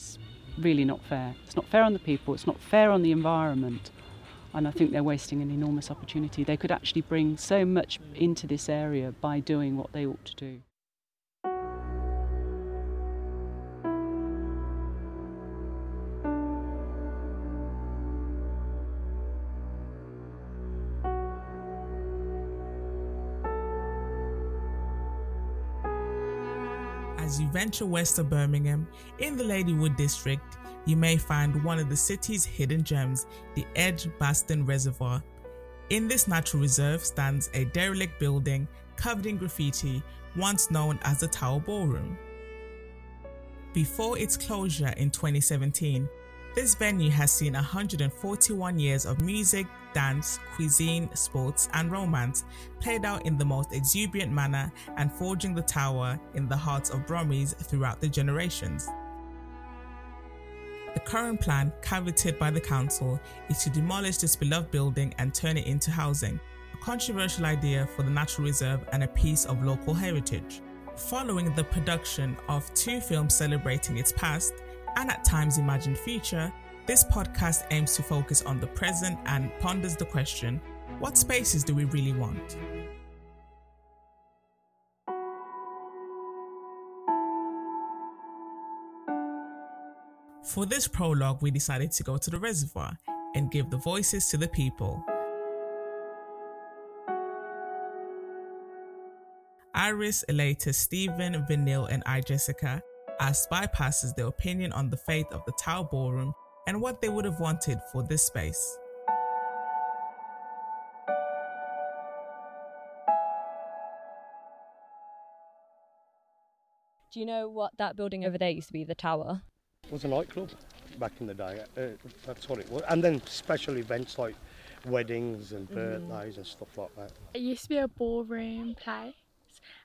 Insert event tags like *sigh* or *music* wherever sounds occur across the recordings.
It's really not fair. It's not fair on the people, it's not fair on the environment. And I think they're wasting an enormous opportunity. They could actually bring so much into this area by doing what they ought to do. Venture west of Birmingham, in the Ladywood district, you may find one of the city's hidden gems, the Edgbaston Reservoir. In this natural reserve stands a derelict building covered in graffiti, once known as the Tower Ballroom. Before its closure in 2017, this venue has seen 141 years of music, dance, cuisine, sports, and romance played out in the most exuberant manner and forging the tower in the hearts of Brummies throughout the generations. The current plan, coveted by the council, is to demolish this beloved building and turn it into housing, a controversial idea for the natural reserve and a piece of local heritage. Following the production of two films celebrating its past and at times imagined future, this podcast aims to focus on the present and ponders the question what spaces do we really want? For this prologue, we decided to go to the reservoir and give the voices to the people. Iris, Elilta, Stephen, Vanille, and I, Jessica, asked bypasses their opinion on the fate of the Tower Ballroom and what they would have wanted for this space. Do you know what that building over there used to be, the tower? It was a nightclub back in the day. Uh, that's what it was. And then special events like weddings and birthdays and stuff like that. It used to be a ballroom place,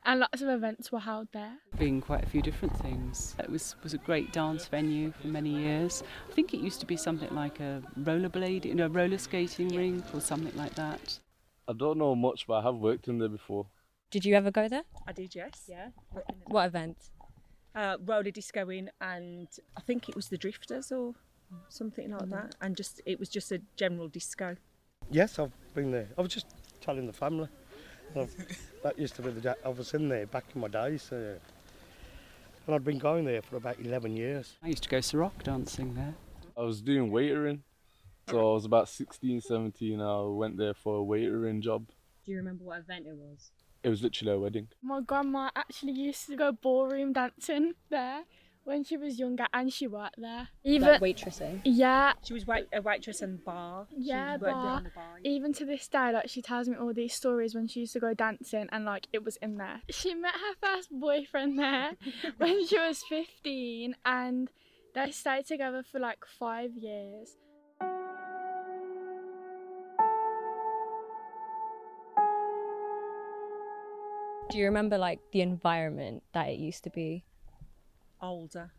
and lots of events were held there. Been quite a few different things. It was was a great dance venue for many years. I think it used to be something like a rollerblade, you know, roller skating rink or something like that. I don't know much, but I have worked in there before. Did you ever go there? I did, yes. Yeah. What event? Uh, roller discoing, and I think it was the Drifters or something like that, and just it was just a general disco. Yes, I've been there. I was just telling the family. I've- that used to be the day I was in there back in my days. Uh, and I'd been going there for about 11 years. I used to go Ceroc dancing there. I was doing waitering, so I was about 16, 17. I went there for a waitering job. Do you remember what event it was? It was literally a wedding. My grandma actually used to go ballroom dancing there when she was younger, and she worked there. Even Like waitressing. yeah, She was wait- a waitress and bar. Yeah, worked bar. the bar. even to this day, like she tells me all these stories when she used to go dancing, and like it was in there. She met her first boyfriend there *laughs* when she was fifteen, and they stayed together for like five years. Do you remember like the environment that it used to be? Older,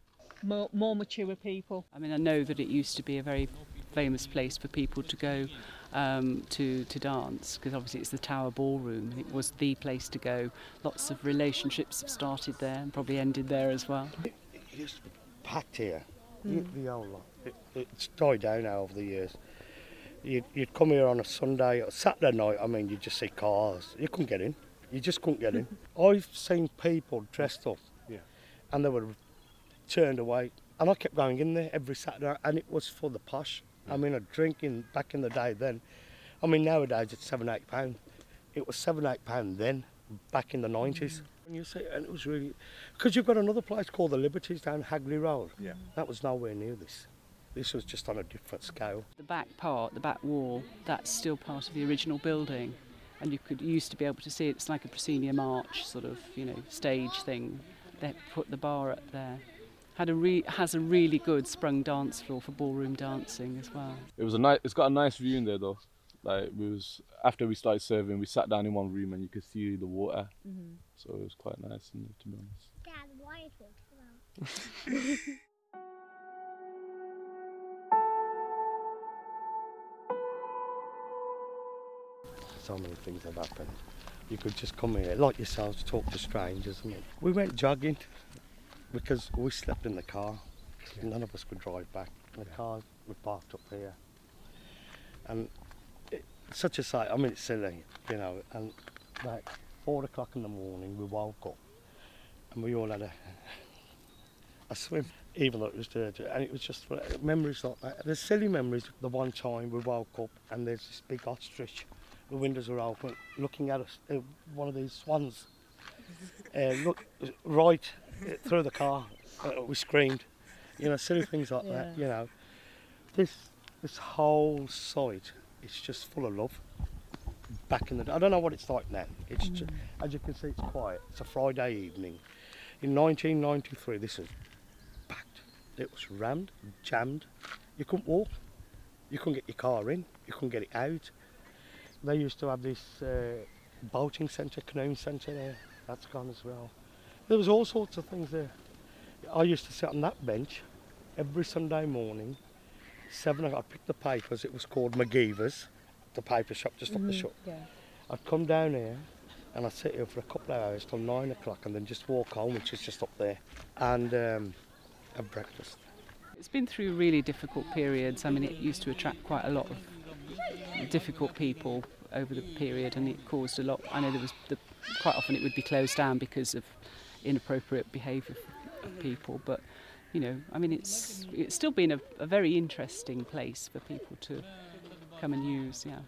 more, more mature people. I mean, I know that it used to be a very famous place for people to go um, to to dance because obviously it's the Tower Ballroom. It was the place to go. Lots of relationships have started there and probably ended there as well. It used to be packed here, the, the whole lot. It, it's died down now over the years. You'd, you'd come here on a Sunday or Saturday night, I mean, you'd just see cars. You couldn't get in. You just couldn't get in. *laughs* I've seen people dressed up Yeah. and they were turned away. And I kept going in there every Saturday and it was for the posh. I mean, a drinking back in the day then. I mean, nowadays it's seven, eight pounds. It was seven, eight pounds then, back in the 90s. And mm. you see, and it was really, because you've got another place called the Liberties down Hagley Road. Yeah. That was nowhere near this. This was just on a different scale. The back part, the back wall, that's still part of the original building, and you could you used to be able to see it. It's like a proscenium arch sort of you know stage thing. They put the bar up there. Had a re- has a really good sprung dance floor for ballroom dancing as well. It was a nice. It's got a nice view in there though. Like we was after we started serving, we sat down in one room and you could see the water. Mm-hmm. So it was quite nice in there, to be honest. Dad, why is it *laughs* So many things have happened. You could just come here, like yourselves, talk to strangers. And we went jogging because we slept in the car None of us could drive back. The cars were parked up here. And it, such a sight, I mean, it's silly, you know. And like four o'clock in the morning, we woke up and we all had a, a swim, even though it was dirty. And it was just memories like that. There's silly memories. The one time we woke up and there's this big ostrich. The windows were open, looking at us. Uh, one of these swans. *laughs* Uh, look right through the car. Uh, we screamed. You know, silly things like that. You know, this this whole site is just full of love. Back in the, I don't know what it's like now. It's ju- as you can see, it's quiet. It's a Friday evening. In 1993, this was packed. It was rammed, jammed. You couldn't walk. You couldn't get your car in. You couldn't get it out. They used to have this uh, boating centre, canoeing centre there. That's gone as well. There was all sorts of things there. I used to sit on that bench every Sunday morning. Seven o'clock, I'd pick the papers. It was called McGeever's, the paper shop just up the shop. Yeah. I'd come down here and I'd sit here for a couple of hours till nine o'clock and then just walk home, which is just up there, and um, have breakfast. It's been through really difficult periods. I mean, it used to attract quite a lot of difficult people over the period, and it caused a lot. I know there was the, quite often it would be closed down because of inappropriate behaviour of people, but you know, I mean, it's it's still been a, a very interesting place for people to come and use. Yeah.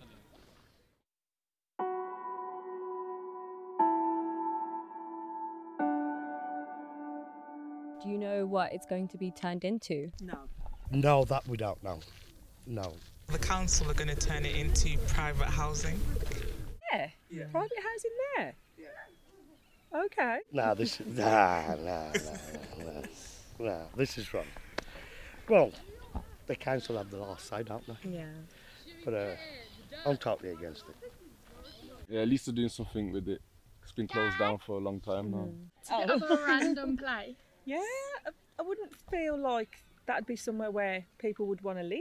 Do you know what it's going to be turned into? No. No, that we don't know. No. The council are going to turn it into private housing. Yeah. Private housing there. Okay. No, this is nah, nah, nah, nah, nah. This is wrong. Well, the council have the last say, don't they? Yeah. But uh, I'm totally against it. Yeah, at least they're doing something with it. It's been closed down for a long time now. It's a bit of a random play. *laughs* Yeah. I, I wouldn't feel like that'd be somewhere where people would want to live.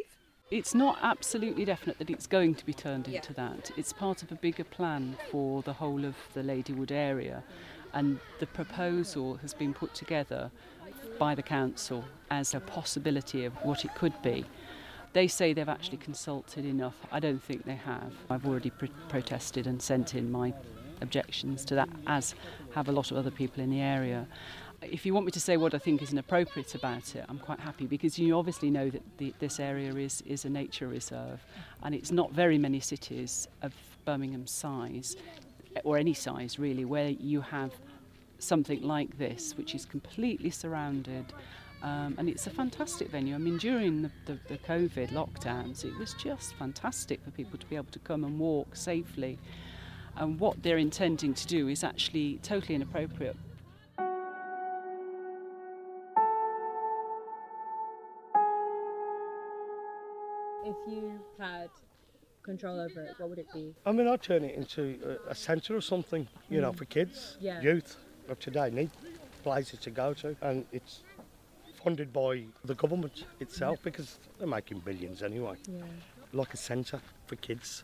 It's not absolutely definite that it's going to be turned into that. It's part of a bigger plan for the whole of the Ladywood area, and the proposal has been put together by the council as a possibility of what it could be. They say they've actually consulted enough. I don't think they have. I've already pr- protested and sent in my objections to that, as have a lot of other people in the area. If you want me to say what I think is inappropriate about it, I'm quite happy because you obviously know that the, this area is, is a nature reserve and it's not very many cities of Birmingham's size, or any size really, where you have something like this, which is completely surrounded. Um, and it's a fantastic venue. I mean, during the, the, the COVID lockdowns, it was just fantastic for people to be able to come and walk safely. And what they're intending to do is actually totally inappropriate. If you had control over it, what would it be? I mean, I'd turn it into a, a centre or something, you know, mm. for kids, Yeah. youth of today need places to go to, and it's funded by the government itself because they're making billions anyway. Yeah. Like a centre for kids,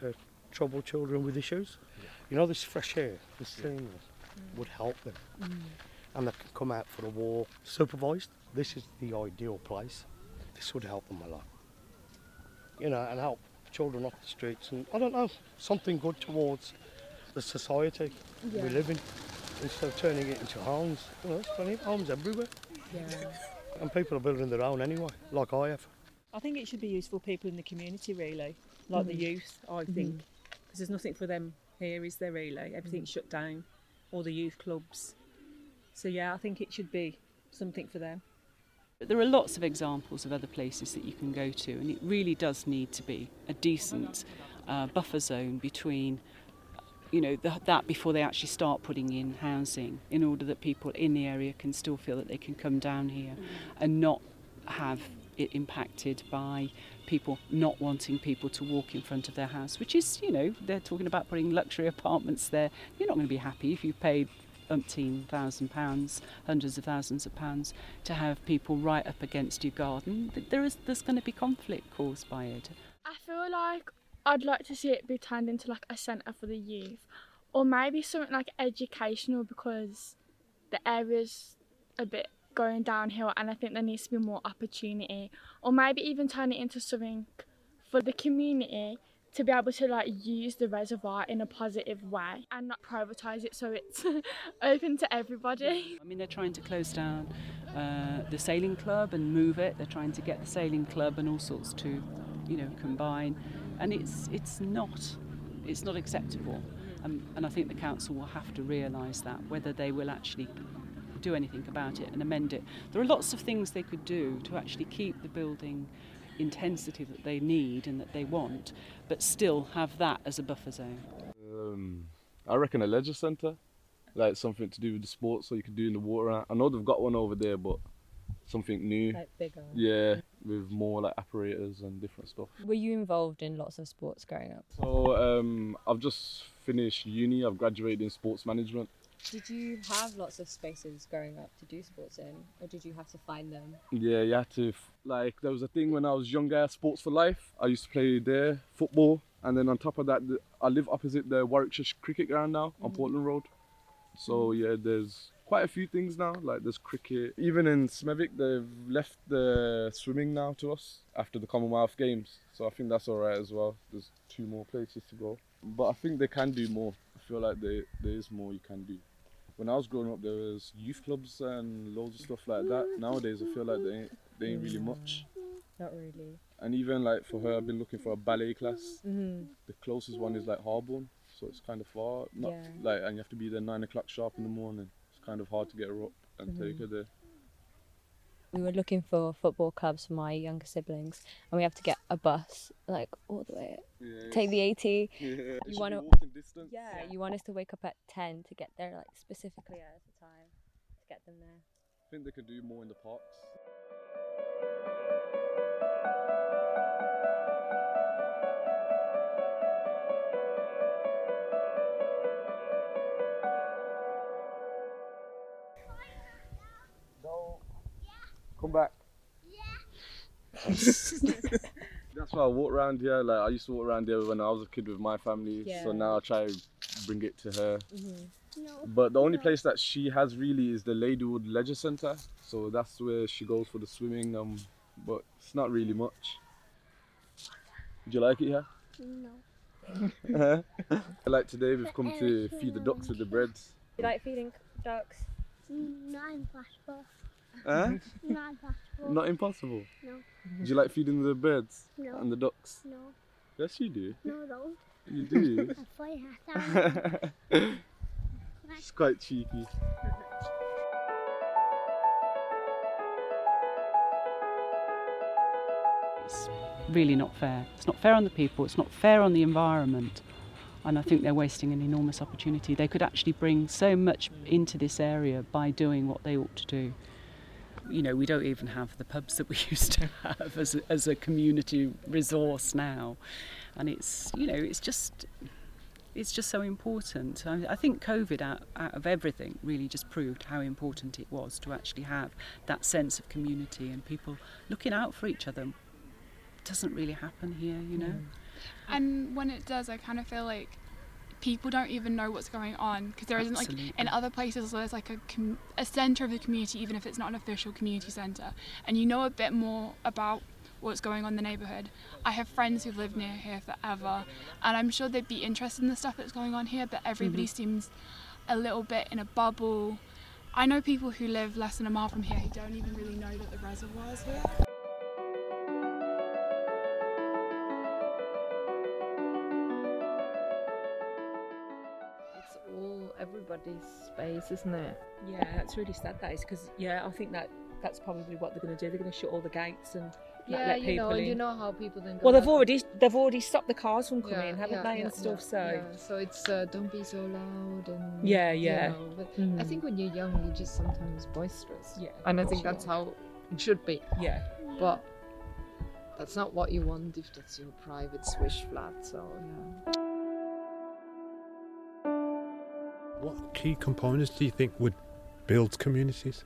for troubled children with issues. You know, this fresh air, this scenery mm. would help them, mm. and they can come out for a walk supervised. This is the ideal place. This would help them a lot. You know, and help children off the streets, and I don't know, something good towards the society we live in instead of turning it into homes. You know, there's plenty of homes everywhere, Yeah. and people are building their own anyway, like I have. I think it should be useful people in the community, really, like the mm-hmm. youth. I mm-hmm. think because there's nothing for them here, is there? Really, mm-hmm. everything's shut down, all the youth clubs. So yeah, I think it should be something for them. There are lots of examples of other places that you can go to, and it really does need to be a decent uh, buffer zone between, you know, the, that before they actually start putting in housing, in order that people in the area can still feel that they can come down here and not have it impacted by people not wanting people to walk in front of their house, which is, you know, they're talking about putting luxury apartments there. You're not going to be happy if you've paid umpteen thousand pounds, hundreds of thousands of pounds, to have people right up against your garden. There is, there's going to be conflict caused by it. I feel like I'd like to see it be turned into like a centre for the youth, or maybe something like educational because the area's a bit going downhill and I think there needs to be more opportunity or maybe even turn it into something for the community to be able to like use the reservoir in a positive way and not privatize it so it's *laughs* open to everybody. I mean, they're trying to close down uh, the sailing club and move it. They're trying to get the sailing club and all sorts to, you know, combine, and it's it's not it's not acceptable. Um, and I think the council will have to realise that whether they will actually do anything about it and amend it. There are lots of things they could do to actually keep the building intensity that they need and that they want, but still have that as a buffer zone. Um, I reckon a leisure centre, like something to do with the sports, so you could do in the water. I know they've got one over there, but something new. Like bigger. Yeah, with more like apparatus and different stuff. Were you involved in lots of sports growing up? So um, I've just finished uni. I've graduated in sports management. Did you have lots of spaces growing up to do sports in, or did you have to find them? Yeah, you had to like there was a thing when I was younger, sports for life. I used to play there football, and then on top of that, I live opposite the Warwickshire cricket ground now on mm. Portland Road. So mm. yeah, there's quite a few things now. Like there's cricket. Even in Smethwick, they've left the swimming now to us after the Commonwealth Games. So I think that's alright as well. There's two more places to go, but I think they can do more. I feel like there there is more you can do. When I was growing up, there was youth clubs and loads of stuff like that. Nowadays, I feel like they ain't, they ain't really much. Not really. And even like for her, I've been looking for a ballet class. Mm-hmm. The closest one is like Harborne, so it's kind of far. Not Yeah. like, and you have to be there nine o'clock sharp in the morning. It's kind of hard to get her up and take her there. We were looking for football clubs for my younger siblings, and we have to get a bus like all the way. Yeah, Take the eighty. yeah, it should wanna- be walking distance. Yeah, you want us to wake up at ten to get there, like specifically at the time to get them there. I think they could do more in the parks. Come back. *laughs* *laughs* That's why I walk around here. Like I used to walk around here when I was a kid with my family. So now I try to bring it to her. No. But the only place that she has really is the Ladywood Leisure Centre. So that's where she goes for the swimming. Um, but it's not really much. Do you like it here? No. *laughs* like today, we've come to feed the ducks with the breads. You like feeding ducks? Not impossible. Huh? Not impossible. Not impossible. No. Do you like feeding the birds No. and the ducks? No. Yes, you do. No, don't. You do. *laughs* I thought you had that. it's quite cheeky. It's really not fair. It's not fair on the people, it's not fair on the environment. And I think they're wasting an enormous opportunity. They could actually bring so much into this area by doing what they ought to do. You know, we don't even have the pubs that we *laughs* used to have as a, as a community resource now. And it's, you know, it's just it's just so important. I, think COVID, out, out of everything, really just proved how important it was to actually have that sense of community and people looking out for each other. It doesn't really happen here, you know. And when it does, I kind of feel like people don't even know what's going on because there isn't like in other places there's like a com- a center of the community, even if it's not an official community center, and you know a bit more about what's going on in the neighborhood. I have friends who've lived near here forever, and I'm sure they'd be interested in the stuff that's going on here, but everybody mm-hmm. seems a little bit in a bubble. I know people who live less than a mile from here who don't even really know that the reservoir is here. Everybody's space, isn't it? Yeah, that's really sad. That is because yeah, I think that that's probably what they're going to do. They're going to shut all the gates and not Yeah, let you know, in. you know how people then. Go well, they've back- already they've already stopped the cars from coming Yeah, haven't yeah, they, yeah, and stuff. yeah, so yeah. so it's uh, don't be so loud and Yeah, you yeah. know, but I Mhm. think when you're young, you're just sometimes boisterous. Yeah, and I think sure. that's how it should be. yeah, But that's not what you want if that's your private swish flat. So yeah. What key components do you think would build communities?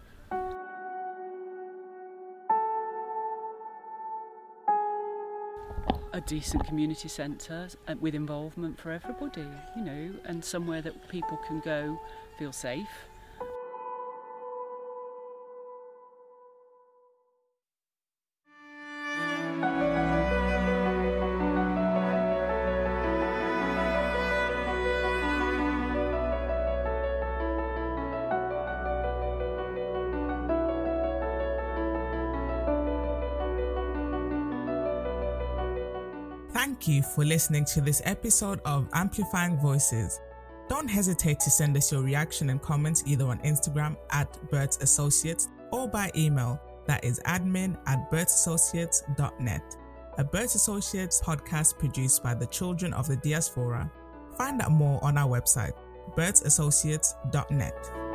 a decent community centre uh, with involvement for everybody, you know, and somewhere that people can go feel safe. Thank you for listening to this episode of Amplifying Voices. Don't hesitate to send us your reaction and comments either on Instagram at Bertz Associates or by email that is admin at bertzassociates.net. A Bertz Associates podcast produced by the children of the diaspora. Find out more on our website, bertzassociates.net.